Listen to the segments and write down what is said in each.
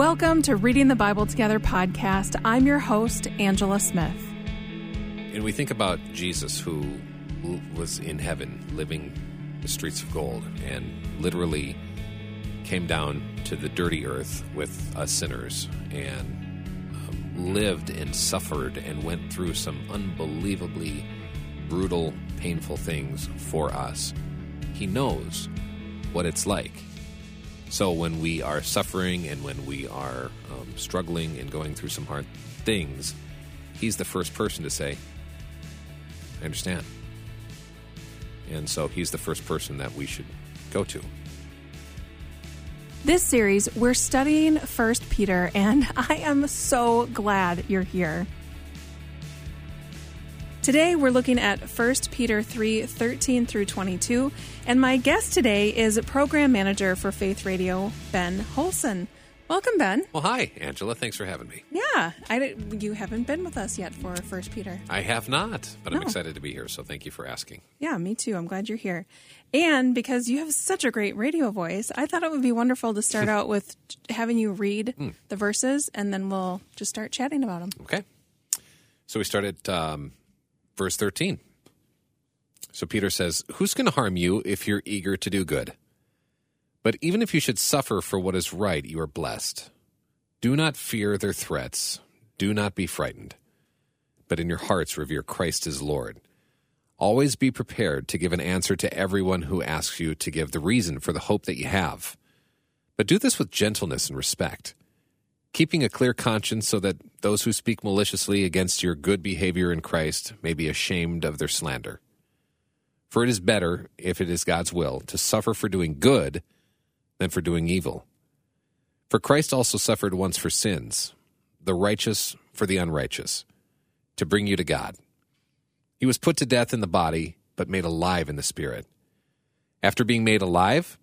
Welcome to Reading the Bible Together podcast. I'm your host, Angela Smith. And we think about Jesus, who was in heaven, living the streets of gold, and literally came down to the dirty earth with us sinners and um, lived and suffered and went through some unbelievably brutal, painful things for us. He knows what it's like. So when we are suffering and when we are um, struggling and going through some hard things, he's the first person to say, I understand. And so he's the first person that we should go to. This series, we're studying First Peter, and I am so glad you're here. Today we're looking at 1 Peter 3 13 through 22, and my guest today is Program Manager for Faith Radio, Ben Holsen. Welcome, Ben. Well, hi, Angela. Thanks for having me. Yeah, I, you haven't been with us yet for First Peter. I have not, but no. I'm excited to be here, so thank you for asking. Yeah, me too. I'm glad you're here. And because you have such a great radio voice, I thought it would be wonderful to start out with having you read mm. the verses, and then we'll just start chatting about them. Okay. So we started um, verse 13. So Peter says, Who's going to harm you if you're eager to do good? But even if you should suffer for what is right, you are blessed. Do not fear their threats. Do not be frightened. But in your hearts revere Christ as Lord. Always be prepared to give an answer to everyone who asks you to give the reason for the hope that you have. But do this with gentleness and respect keeping a clear conscience so that those who speak maliciously against your good behavior in Christ may be ashamed of their slander. For it is better, if it is God's will, to suffer for doing good than for doing evil. For Christ also suffered once for sins, the righteous for the unrighteous, to bring you to God. He was put to death in the body, but made alive in the spirit. After being made alive,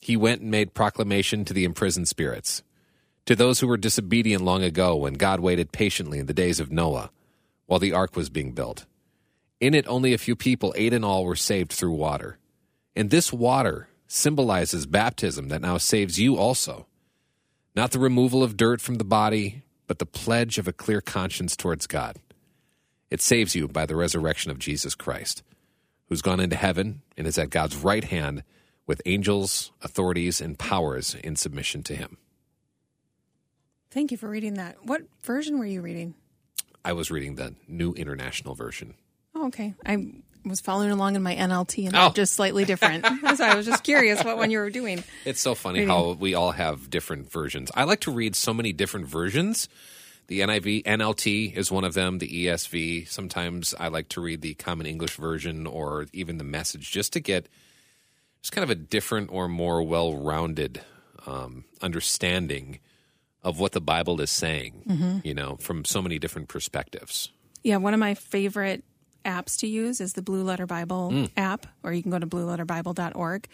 he went and made proclamation to the imprisoned spirits, to those who were disobedient long ago when God waited patiently in the days of Noah while the ark was being built. In it, only a few people, eight in all, were saved through water. And this water symbolizes baptism that now saves you also. Not the removal of dirt from the body, but the pledge of a clear conscience towards God. It saves you by the resurrection of Jesus Christ, who's gone into heaven and is at God's right hand with angels, authorities, and powers in submission to him. Thank you for reading that. What version were you reading? I was reading the New International Version. Oh, okay. I was following along in my NLT and oh. just slightly different. so I was just curious what one you were doing. It's so funny reading. how we all have different versions. I like to read so many different versions. The NIV, NLT is one of them, the ESV. Sometimes I like to read the Common English Version or even the message just to get – just kind of a different or more well rounded um, understanding of what the Bible is saying, mm-hmm. you know, from so many different perspectives. Yeah, one of my favorite apps to use is the Blue Letter Bible mm. app, or you can go to blueletterbible.org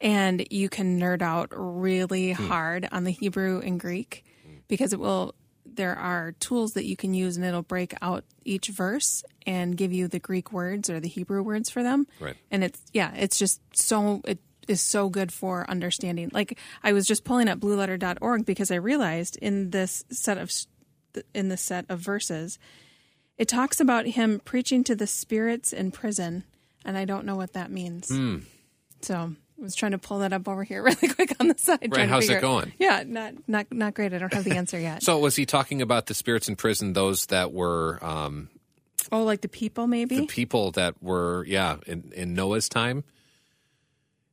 and you can nerd out really mm. hard on the Hebrew and Greek because it will there are tools that you can use and it'll break out each verse and give you the Greek words or the Hebrew words for them. Right. And it's yeah, it's just so it is so good for understanding. Like I was just pulling up blueletter.org because I realized in this set of in this set of verses it talks about him preaching to the spirits in prison and I don't know what that means. Mm. So was trying to pull that up over here really quick on the side. Right, how's it going? Yeah, not not not great. I don't have the answer yet. so was he talking about the spirits in prison? Those that were, um, oh, like the people, maybe the people that were, yeah, in, in Noah's time.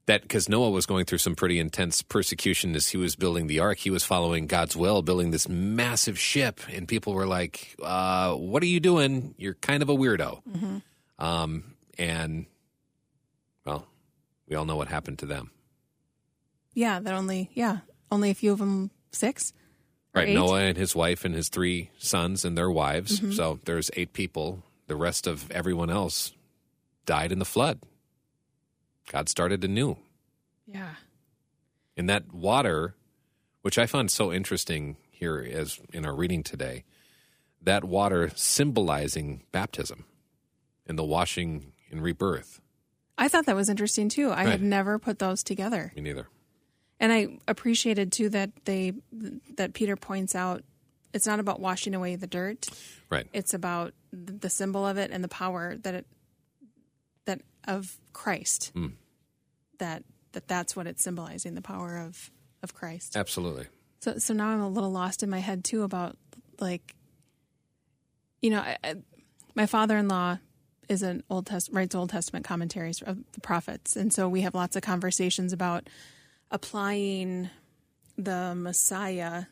That because Noah was going through some pretty intense persecution as he was building the ark. He was following God's will, building this massive ship, and people were like, uh, "What are you doing? You're kind of a weirdo." Mm-hmm. Um, and we all know what happened to them. Yeah, that only yeah only a few of them six. Right, eight? Noah and his wife and his three sons and their wives. Mm-hmm. So there's eight people. The rest of everyone else died in the flood. God started anew. Yeah. And that water, which I found so interesting here as in our reading today, that water symbolizing baptism and the washing and rebirth. I thought that was interesting too. I right. had never put those together. Me neither. And I appreciated too that they that Peter points out it's not about washing away the dirt. Right. It's about the symbol of it and the power that it that of Christ. Hmm. That that that's what it's symbolizing the power of of Christ. Absolutely. So so now I'm a little lost in my head too about like you know, I, I, my father-in-law is an Old Test writes Old Testament commentaries of the prophets, and so we have lots of conversations about applying the Messiah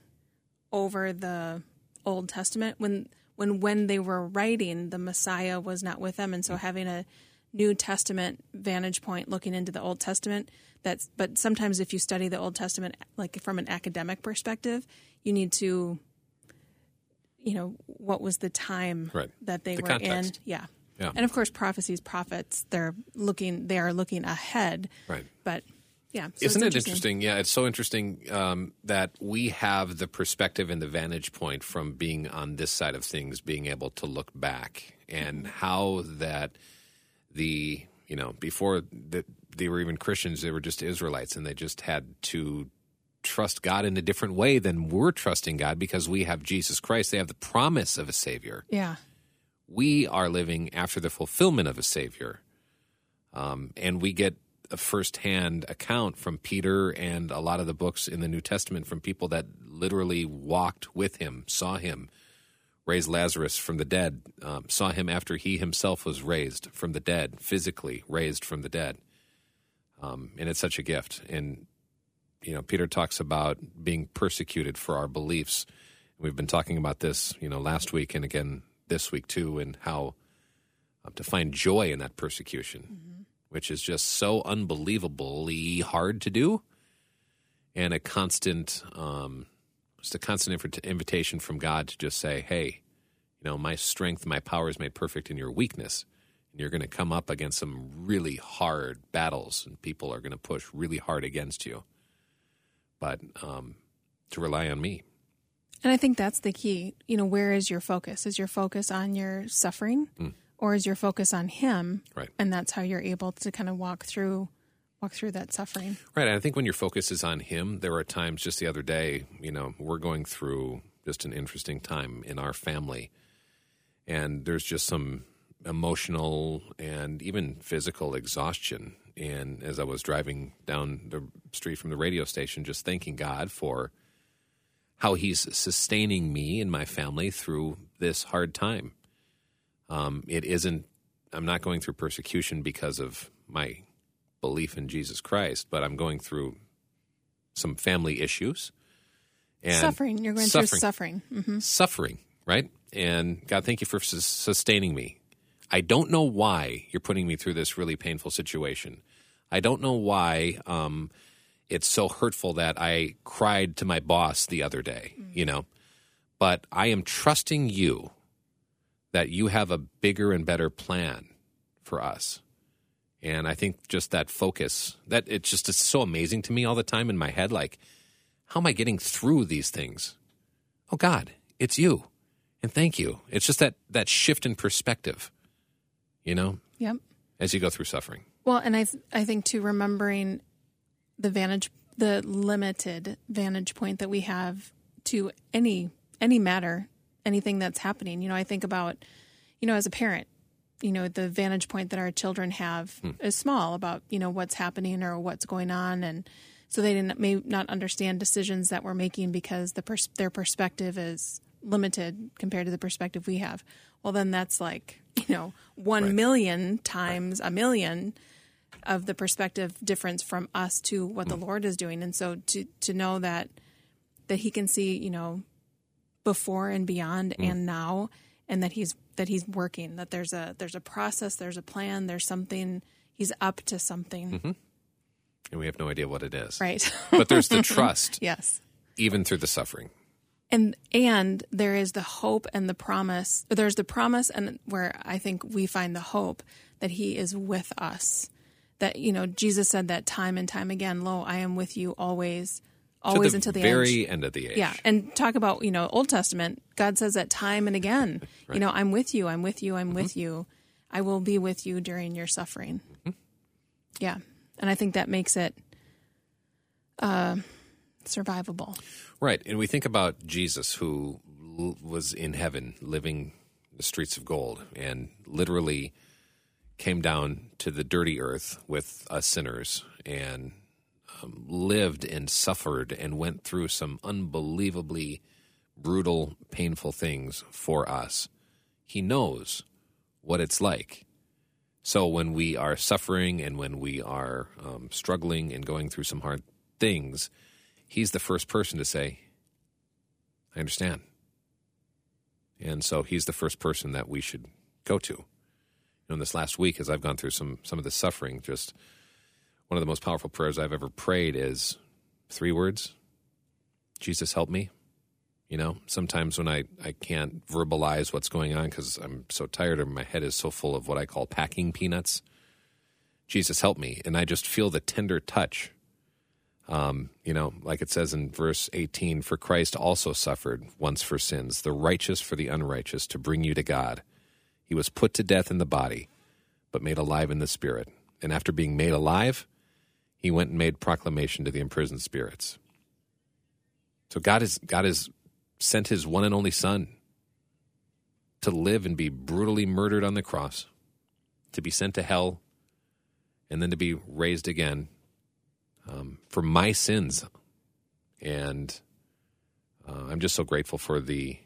over the Old Testament when when when they were writing the Messiah was not with them, and so having a New Testament vantage point looking into the Old Testament. That's but sometimes if you study the Old Testament like from an academic perspective, you need to you know what was the time Right. that they The were context. in yeah Yeah. and of course prophecies prophets they're looking they are looking ahead Right. but yeah so Isn't it interesting? Yeah, it's so interesting um, that we have the perspective and the vantage point from being on this side of things, being able to look back, and how that the you know before that they were even Christians, they were just Israelites, and they just had to trust God in a different way than we're trusting God because we have Jesus Christ. They have the promise of a Savior. yeah we are living after the fulfillment of a Savior. Um, and we get a firsthand account from Peter and a lot of the books in the New Testament from people that literally walked with him, saw him raise Lazarus from the dead, um, saw him after he himself was raised from the dead, physically raised from the dead. Um, and it's such a gift. And, you know, Peter talks about being persecuted for our beliefs. We've been talking about this, you know, last week and again this week too, and how um, to find joy in that persecution, which is just so unbelievably hard to do, and a constant, um, just a constant invit- invitation from God to just say, "Hey, you know, my strength, my power is made perfect in your weakness." And you're going to come up against some really hard battles, and people are going to push really hard against you. But um, to rely on me, and i think that's the key you know where is your focus is your focus on your suffering hmm. or is your focus on him Right. and that's how you're able to kind of walk through walk through that suffering Right. And I think when your focus is on him, there are times just the other day, you know, we're going through just an interesting time in our family. And there's just some emotional and even physical exhaustion. And as I was driving down the street from the radio station, just thanking God for how he's sustaining me and my family through this hard time. Um, it isn't, I'm not going through persecution because of my belief in Jesus Christ, but I'm going through some family issues and suffering you're going suffering. through suffering hmm suffering, right? And God, thank you for sus- sustaining me. I don't know why you're putting me through this really painful situation. I don't know why um, it's so hurtful that I cried to my boss the other day, you know, but I am trusting you that you have a bigger and better plan for us. And I think just that focus, that it's just it's so amazing to me all the time in my head. Like, how am I getting through these things? Oh God, it's you, and thank you. It's just that that shift in perspective, you know, yep as you go through suffering. Well, and I th- I think too remembering the vantage the limited vantage point that we have to any any matter, anything that's happening. You know, I think about you know as a parent, you know, the vantage point that our children have hmm. is small about, you know, what's happening or what's going on and so they didn't, may not understand decisions that we're making because the pers- their perspective is limited compared to the perspective we have. Well, then that's like, you know, one million times a million of the perspective difference from us to what the mm. Lord is doing. And so to to know that that he can see, you know, before and beyond mm. and now and that he's that he's working, that there's a there's a process, there's a plan, there's something he's up to something. Mm-hmm. And we have no idea what it is. Right. But there's the trust, yes. even through the suffering. and and there is the hope and the promise there's the promise and where i think we find the hope that he is with us that you know jesus said that time and time again lo i am with you always always the until the very end end of the age. yeah and talk about you know old testament god says that time and again you know i'm with you i'm with you i'm Mm-hmm. with you i will be with you during your suffering Mm-hmm. yeah and i think that makes it uh, survivable. Right. And we think about Jesus, who l- was in heaven living the streets of gold and literally came down to the dirty earth with us sinners and um, lived and suffered and went through some unbelievably brutal, painful things for us. He knows what it's like. So when we are suffering and when we are um, struggling and going through some hard things, he's the first person to say, I understand. And so he's the first person that we should go to. In this last week, as I've gone through some some of the suffering, just one of the most powerful prayers I've ever prayed is three words: "Jesus, help me." You know, sometimes when I, I can't verbalize what's going on because I'm so tired or my head is so full of what I call packing peanuts, Jesus, help me. And I just feel the tender touch um, you know, like it says in verse 18, for Christ also suffered once for sins, the righteous for the unrighteous, to bring you to God. He was put to death in the body, but made alive in the spirit. And after being made alive, he went and made proclamation to the imprisoned spirits. So God has God has sent his one and only Son to live and be brutally murdered on the cross, to be sent to hell, and then to be raised again um, for my sins, and uh, I'm just so grateful for the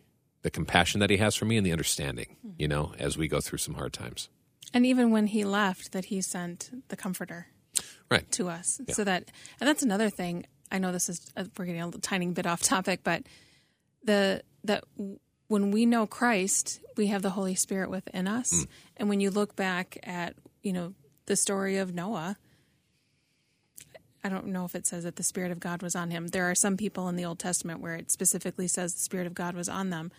the compassion that He has for me and the understanding. You know, as we go through some hard times. And even when he left, that he sent the Comforter Right. to us, Yeah. so that and that's another thing. I know this is uh, we're getting a little tiny bit off topic, but the that when we know Christ, we have the Holy Spirit within us, Hmm. and when you look back at you know the story of Noah. I don't know if it says that the Spirit of God was on him. There are some people in the Old Testament where it specifically says the Spirit of God was on them,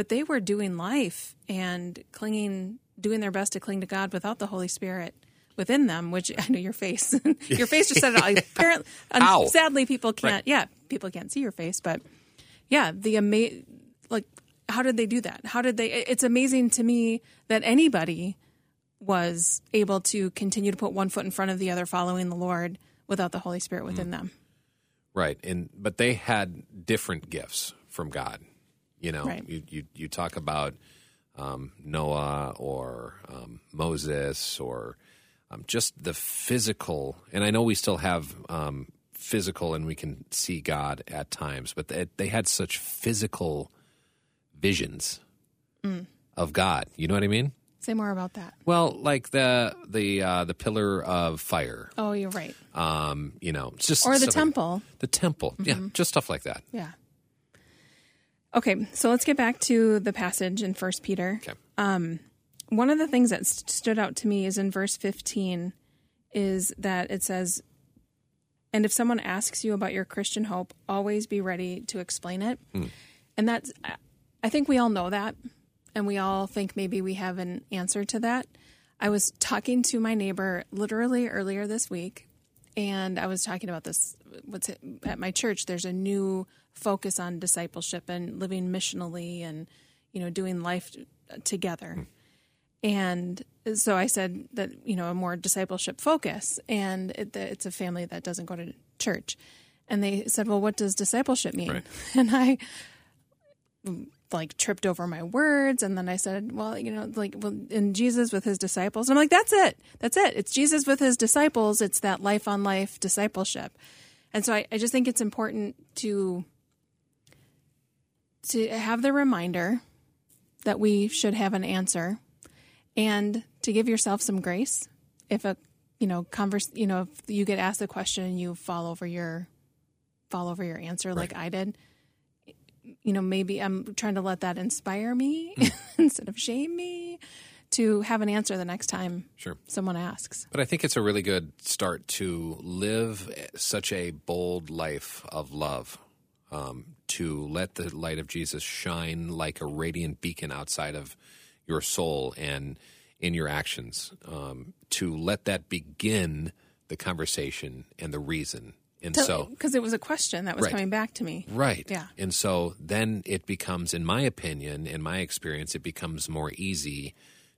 but they were doing life and clinging, doing their best to cling to God without the Holy Spirit within them. Which I know your face, your face just said it. all. Apparently, Ow. sadly, people can't. Right. Yeah, people can't see your face, but yeah, the ama- like, how did they do that? How did they? It's amazing to me that anybody was able to continue to put one foot in front of the other, following the Lord without the Holy Spirit within Mm. them. Right. And but they had different gifts from God. You know, Right. you, you you talk about um, Noah or um, Moses or um, just the physical. And I know we still have um, physical, and we can see God at times, but they, they had such physical visions of God. You know what I mean? Say more about that. Well, like the the uh, the pillar of fire. Oh, you're right. Um, you know, just Or the stuff like- temple. the temple. Yeah, just stuff like that. Yeah. Okay, so let's get back to the passage in First Peter. Okay. Um, one of the things that st- stood out to me is in verse 15 is that it says, "And if someone asks you about your Christian hope, always be ready to explain it." Hmm. And that's I- I think we all know that and we all think maybe we have an answer to that. I was talking to my neighbor literally earlier this week and I was talking about this what's it, at my church there's a new focus on discipleship and living missionally and you know doing life together. And so I said that you know a more discipleship focus and it, it's a family that doesn't go to church. And they said, "Well, what does discipleship mean?" Right. And I like tripped over my words and then I said, well, you know, like well in Jesus with his disciples. And I'm like, that's it. That's it. It's Jesus with his disciples. It's that life on life discipleship. And so I, I just think it's important to to have the reminder that we should have an answer and to give yourself some grace if a you know converse you know if you get asked a question and you fall over your fall over your answer like I did you know, maybe I'm trying to let that inspire me hmm. instead of shame me to have an answer the next time Sure. someone asks. But I think it's a really good start to live such a bold life of love, um, to let the light of Jesus shine like a radiant beacon outside of your soul and in your actions, um, to let that begin the conversation and the reason. And so, Because it was a question that was Right. coming back to me. Right. Yeah. And so then it becomes, in my opinion, in my experience, it becomes more easy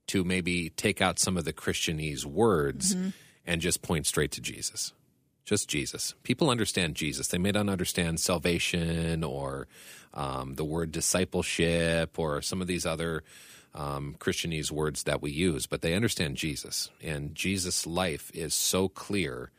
to maybe take out some of the Christianese words Mm-hmm. and just point straight to Jesus. Just Jesus. People understand Jesus. They may not understand salvation or um, the word discipleship or some of these other um, Christianese words that we use, but they understand Jesus. And Jesus' life is so clear.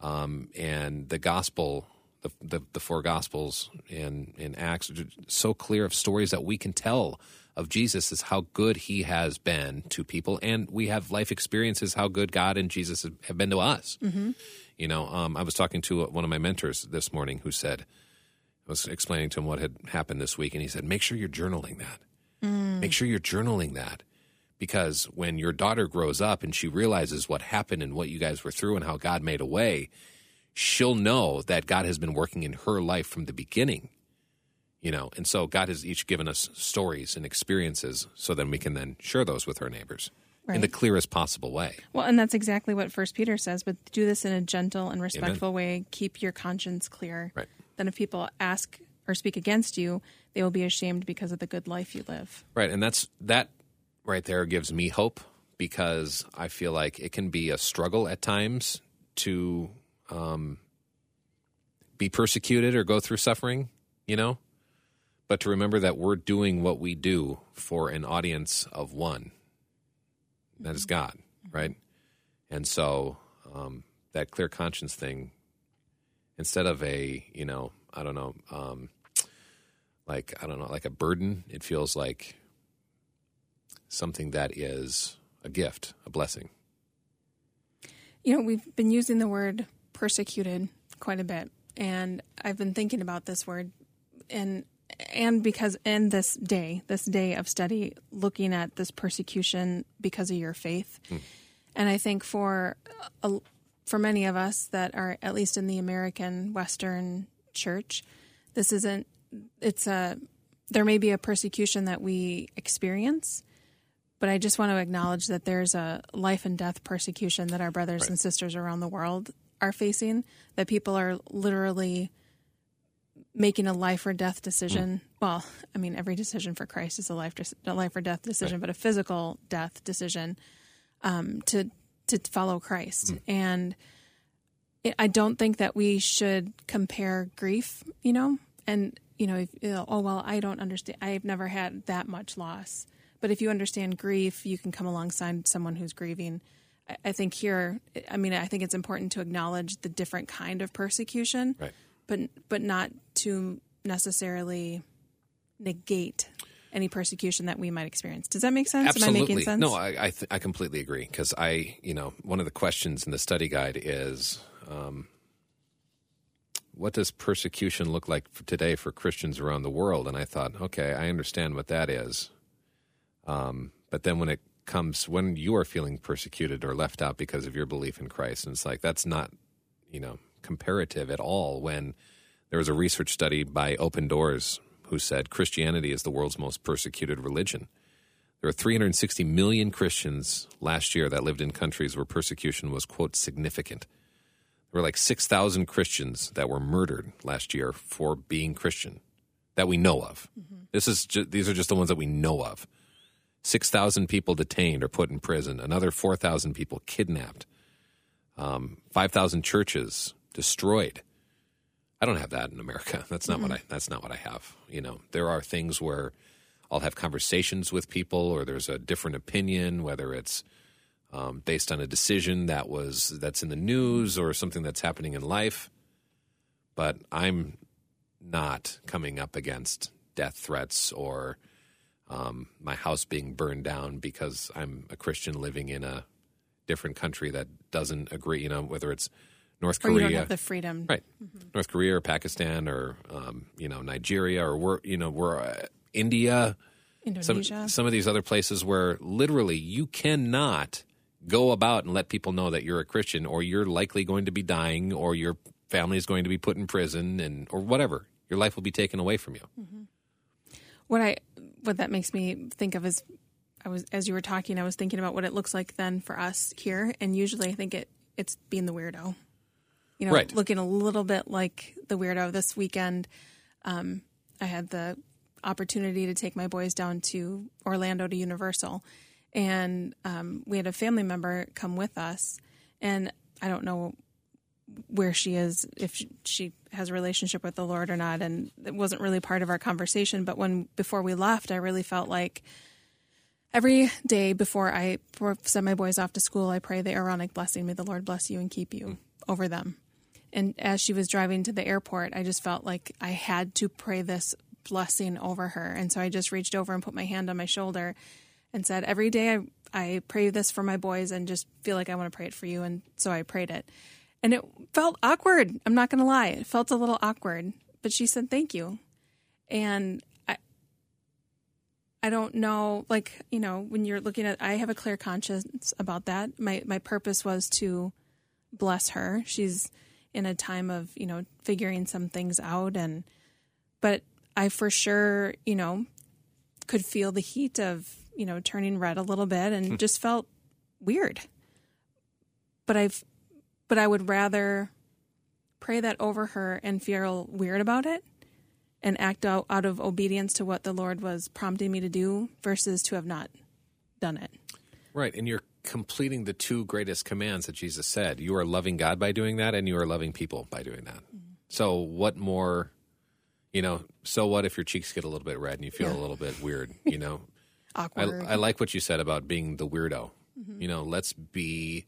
Um, and the gospel, the, the, the four gospels in, Acts, are so clear of stories that we can tell of Jesus is how good he has been to people. And we have life experiences how good God and Jesus have been to us. Mm-hmm. You know, um, I was talking to one of my mentors this morning who said, I was explaining to him what had happened this week, and he said, make sure you're journaling that. Mm. Make sure you're journaling that. Because when your daughter grows up and she realizes what happened and what you guys were through and how God made a way, she'll know that God has been working in her life from the beginning. You know, and so God has each given us stories and experiences so then we can then share those with our neighbors Right. in the clearest possible way. Well, and that's exactly what First Peter says. But do this in a gentle and respectful way. Keep your conscience clear. Right. Then, if people ask or speak against you, they will be ashamed because of the good life you live. Right, and that's that right there gives me hope because I feel like it can be a struggle at times to um, be persecuted or go through suffering, you know. But to remember that we're doing what we do for an audience of one, that is God, right? And so um, that clear conscience thing, instead of a, you know, I don't know, um, like I don't know, like a burden. It feels like something that is a gift, a blessing. You know, we've been using the word persecuted quite a bit, and I've been thinking about this word, and and because in this day, this day of study, looking at this persecution because of your faith, hmm. and I think for a, for many of us that are at least in the American Western Church, this isn't. It's a there may be a persecution that we experience, but I just want to acknowledge that there's a life and death persecution that our brothers Right. and sisters around the world are facing. That people are literally making a life or death decision. Well, I mean, every decision for Christ is a life a life or death decision, but a physical death decision um, to to follow Christ. And it, I don't think that we should compare grief. You know, and you know, if, oh well, I don't understand. I've never had that much loss. But if you understand grief, you can come alongside someone who's grieving. I, I think here, I mean, I think it's important to acknowledge the different kind of persecution Right. but but not to necessarily negate any persecution that we might experience. Does that make sense? Absolutely. Am I making sense? No, I I, th- I completely agree because I, you know, one of the questions in the study guide is, um, what does persecution look like for today for Christians around the world? And I thought, okay, I understand what that is. Um, but then when it comes when you are feeling persecuted or left out because of your belief in Christ, and it's like that's not, you know, comparative at all. When there was a research study by Open Doors who said Christianity is the world's most persecuted religion. There were 360 million Christians last year that lived in countries where persecution was, quote, significant. There were like 6,000 Christians that were murdered last year for being Christian that we know of. This is ju- these are just the ones that we know of. 6,000 people detained or put in prison, another 4,000 people kidnapped, um, 5,000 churches destroyed. I don't have that in America. That's not what I. That's not what I have. You know, there are things where I'll have conversations with people, or there's a different opinion, whether it's um, based on a decision that was that's in the news or something that's happening in life. But I'm not coming up against death threats or um, my house being burned down because I'm a Christian living in a different country that doesn't agree. You know, whether it's North or you Korea, don't have the freedom. right? North Korea or Pakistan or um, you know Nigeria or we're you know we're uh, India. Some, Indonesia. some of these other places where literally you cannot go about and let people know that you're a Christian or you're likely going to be dying or your family is going to be put in prison and or whatever. Your life will be taken away from you. what I what that makes me think of is I was as you were talking, I was thinking about what it looks like then for us here, and usually I think it it's being the weirdo. You know, Right. looking a little bit like the weirdo. This weekend, um, I had the opportunity to take my boys down to Orlando to Universal, and um, we had a family member come with us, and I don't know where she is, if she, has a relationship with the Lord or not, and it wasn't really part of our conversation. But when before we left, I really felt like every day before I send my boys off to school, I pray the Aaronic blessing. May the Lord bless you and keep you over them. And as she was driving to the airport, I just felt like I had to pray this blessing over her. And so I just reached over and put my hand on my shoulder and said, Every day I, I pray this for my boys and just feel like I want to pray it for you. And so I prayed it. And it felt awkward. I'm not going to lie. It felt a little awkward. But she said, Thank you. And I, I don't know, like, you know, when you're looking at, I have a clear conscience about that. My, my purpose was to bless her. She's in a time of, you know, figuring some things out. And, but I for sure, you know, could feel the heat of, you know, turning red a little bit and hmm. just felt weird. But I've, but I would rather pray that over her and feel weird about it and act out, out of obedience to what the Lord was prompting me to do versus to have not done it. Right. And you're completing the two greatest commands that Jesus said. You are loving God by doing that, and you are loving people by doing that. Mm-hmm. So, what more, you know, so what if your cheeks get a little bit red and you feel yeah. a little bit weird, you know? Awkward. I, I, like what you said about being the weirdo. Mm-hmm. You know, let's be,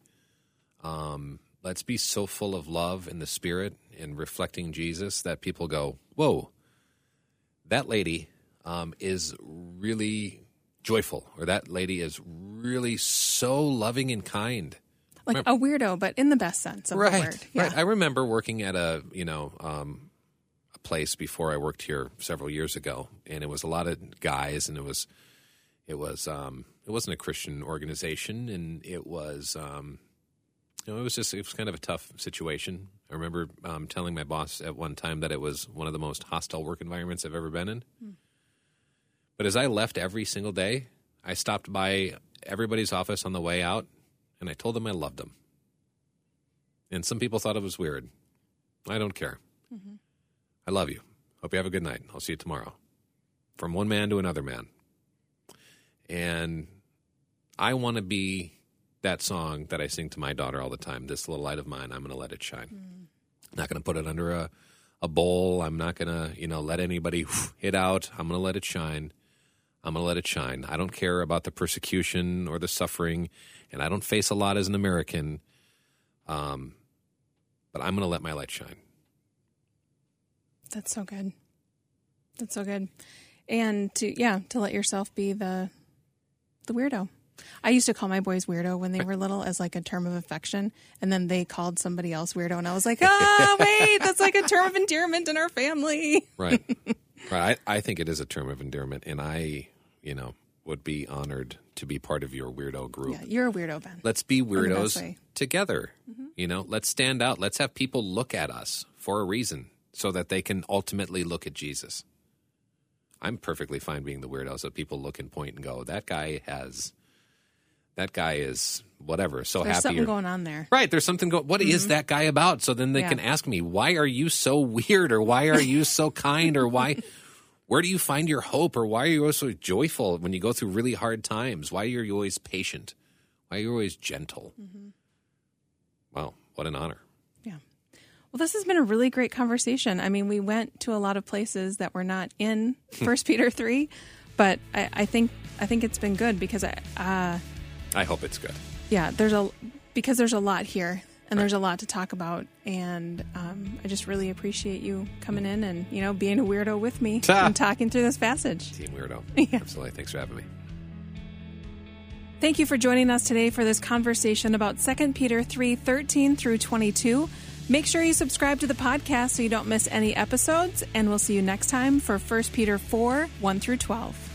um, let's be so full of love in the spirit and reflecting Jesus that people go, whoa, that lady um, is really joyful, or that lady is really so loving and kind. Like remember, a weirdo, but in the best sense of right, the word. Yeah. Right. I remember working at a you know um, a place before I worked here several years ago, and it was a lot of guys, and it was it was um, it wasn't a Christian organization, and it was um, you know it was just it was kind of a tough situation. I remember um, telling my boss at one time that it was one of the most hostile work environments I've ever been in. Hmm. But as I left every single day, I stopped by everybody's office on the way out and I told them I loved them. And some people thought it was weird. I don't care. Mm-hmm. I love you. Hope you have a good night. I'll see you tomorrow. From one man to another man. And I want to be that song that I sing to my daughter all the time. This little light of mine, I'm going to let it shine. Mm. Not going to put it under a, a bowl. I'm not going to, you know, let anybody hit out. I'm going to let it shine. I'm going to let it shine. I don't care about the persecution or the suffering, and I don't face a lot as an American. Um, but I'm going to let my light shine. That's so good. That's so good. And to yeah, to let yourself be the the weirdo. I used to call my boys weirdo when they were little as like a term of affection, and then they called somebody else weirdo, and I was like, ah, wait, that's like a term of endearment in our family. Right. Right. I, I think it is a term of endearment, and I you know, would be honored to be part of your weirdo group. Yeah, you're a weirdo, Ben. Let's be weirdos together. Mm-hmm. You know, let's stand out. Let's have people look at us for a reason so that they can ultimately look at Jesus. I'm perfectly fine being the weirdo so people look and point and go, that guy has that guy is whatever, so there's happy. something or, going on there. Right. There's something going What mm-hmm. is that guy about? So then they yeah. can ask me, why are you so weird or why are you so kind or why where do you find your hope or why are you always so joyful when you go through really hard times? Why are you always patient? Why are you always gentle? Mm-hmm. Wow, what an honor. Yeah. Well, this has been a really great conversation. I mean, we went to a lot of places that were not in First Peter 3, but I, I, think I think it's been good because I uh, I hope it's good. Yeah, there's a because there's a lot here and there's a lot to talk about. And um, I just really appreciate you coming in and you know being a weirdo with me Ta. and talking through this passage. Team weirdo, yeah. absolutely. Thanks for having me. Thank you for joining us today for this conversation about 2 Peter 3 13 through 22. Make sure you subscribe to the podcast so you don't miss any episodes, and we'll see you next time for 1 Peter 4 1 through 12.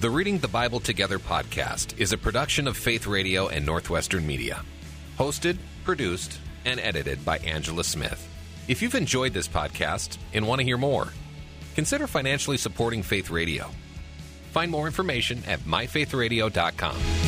The Reading the Bible Together podcast is a production of Faith Radio and Northwestern Media. Hosted, produced, and edited by Angela Smith. If you've enjoyed this podcast and want to hear more, consider financially supporting Faith Radio. Find more information at myfaithradio.com.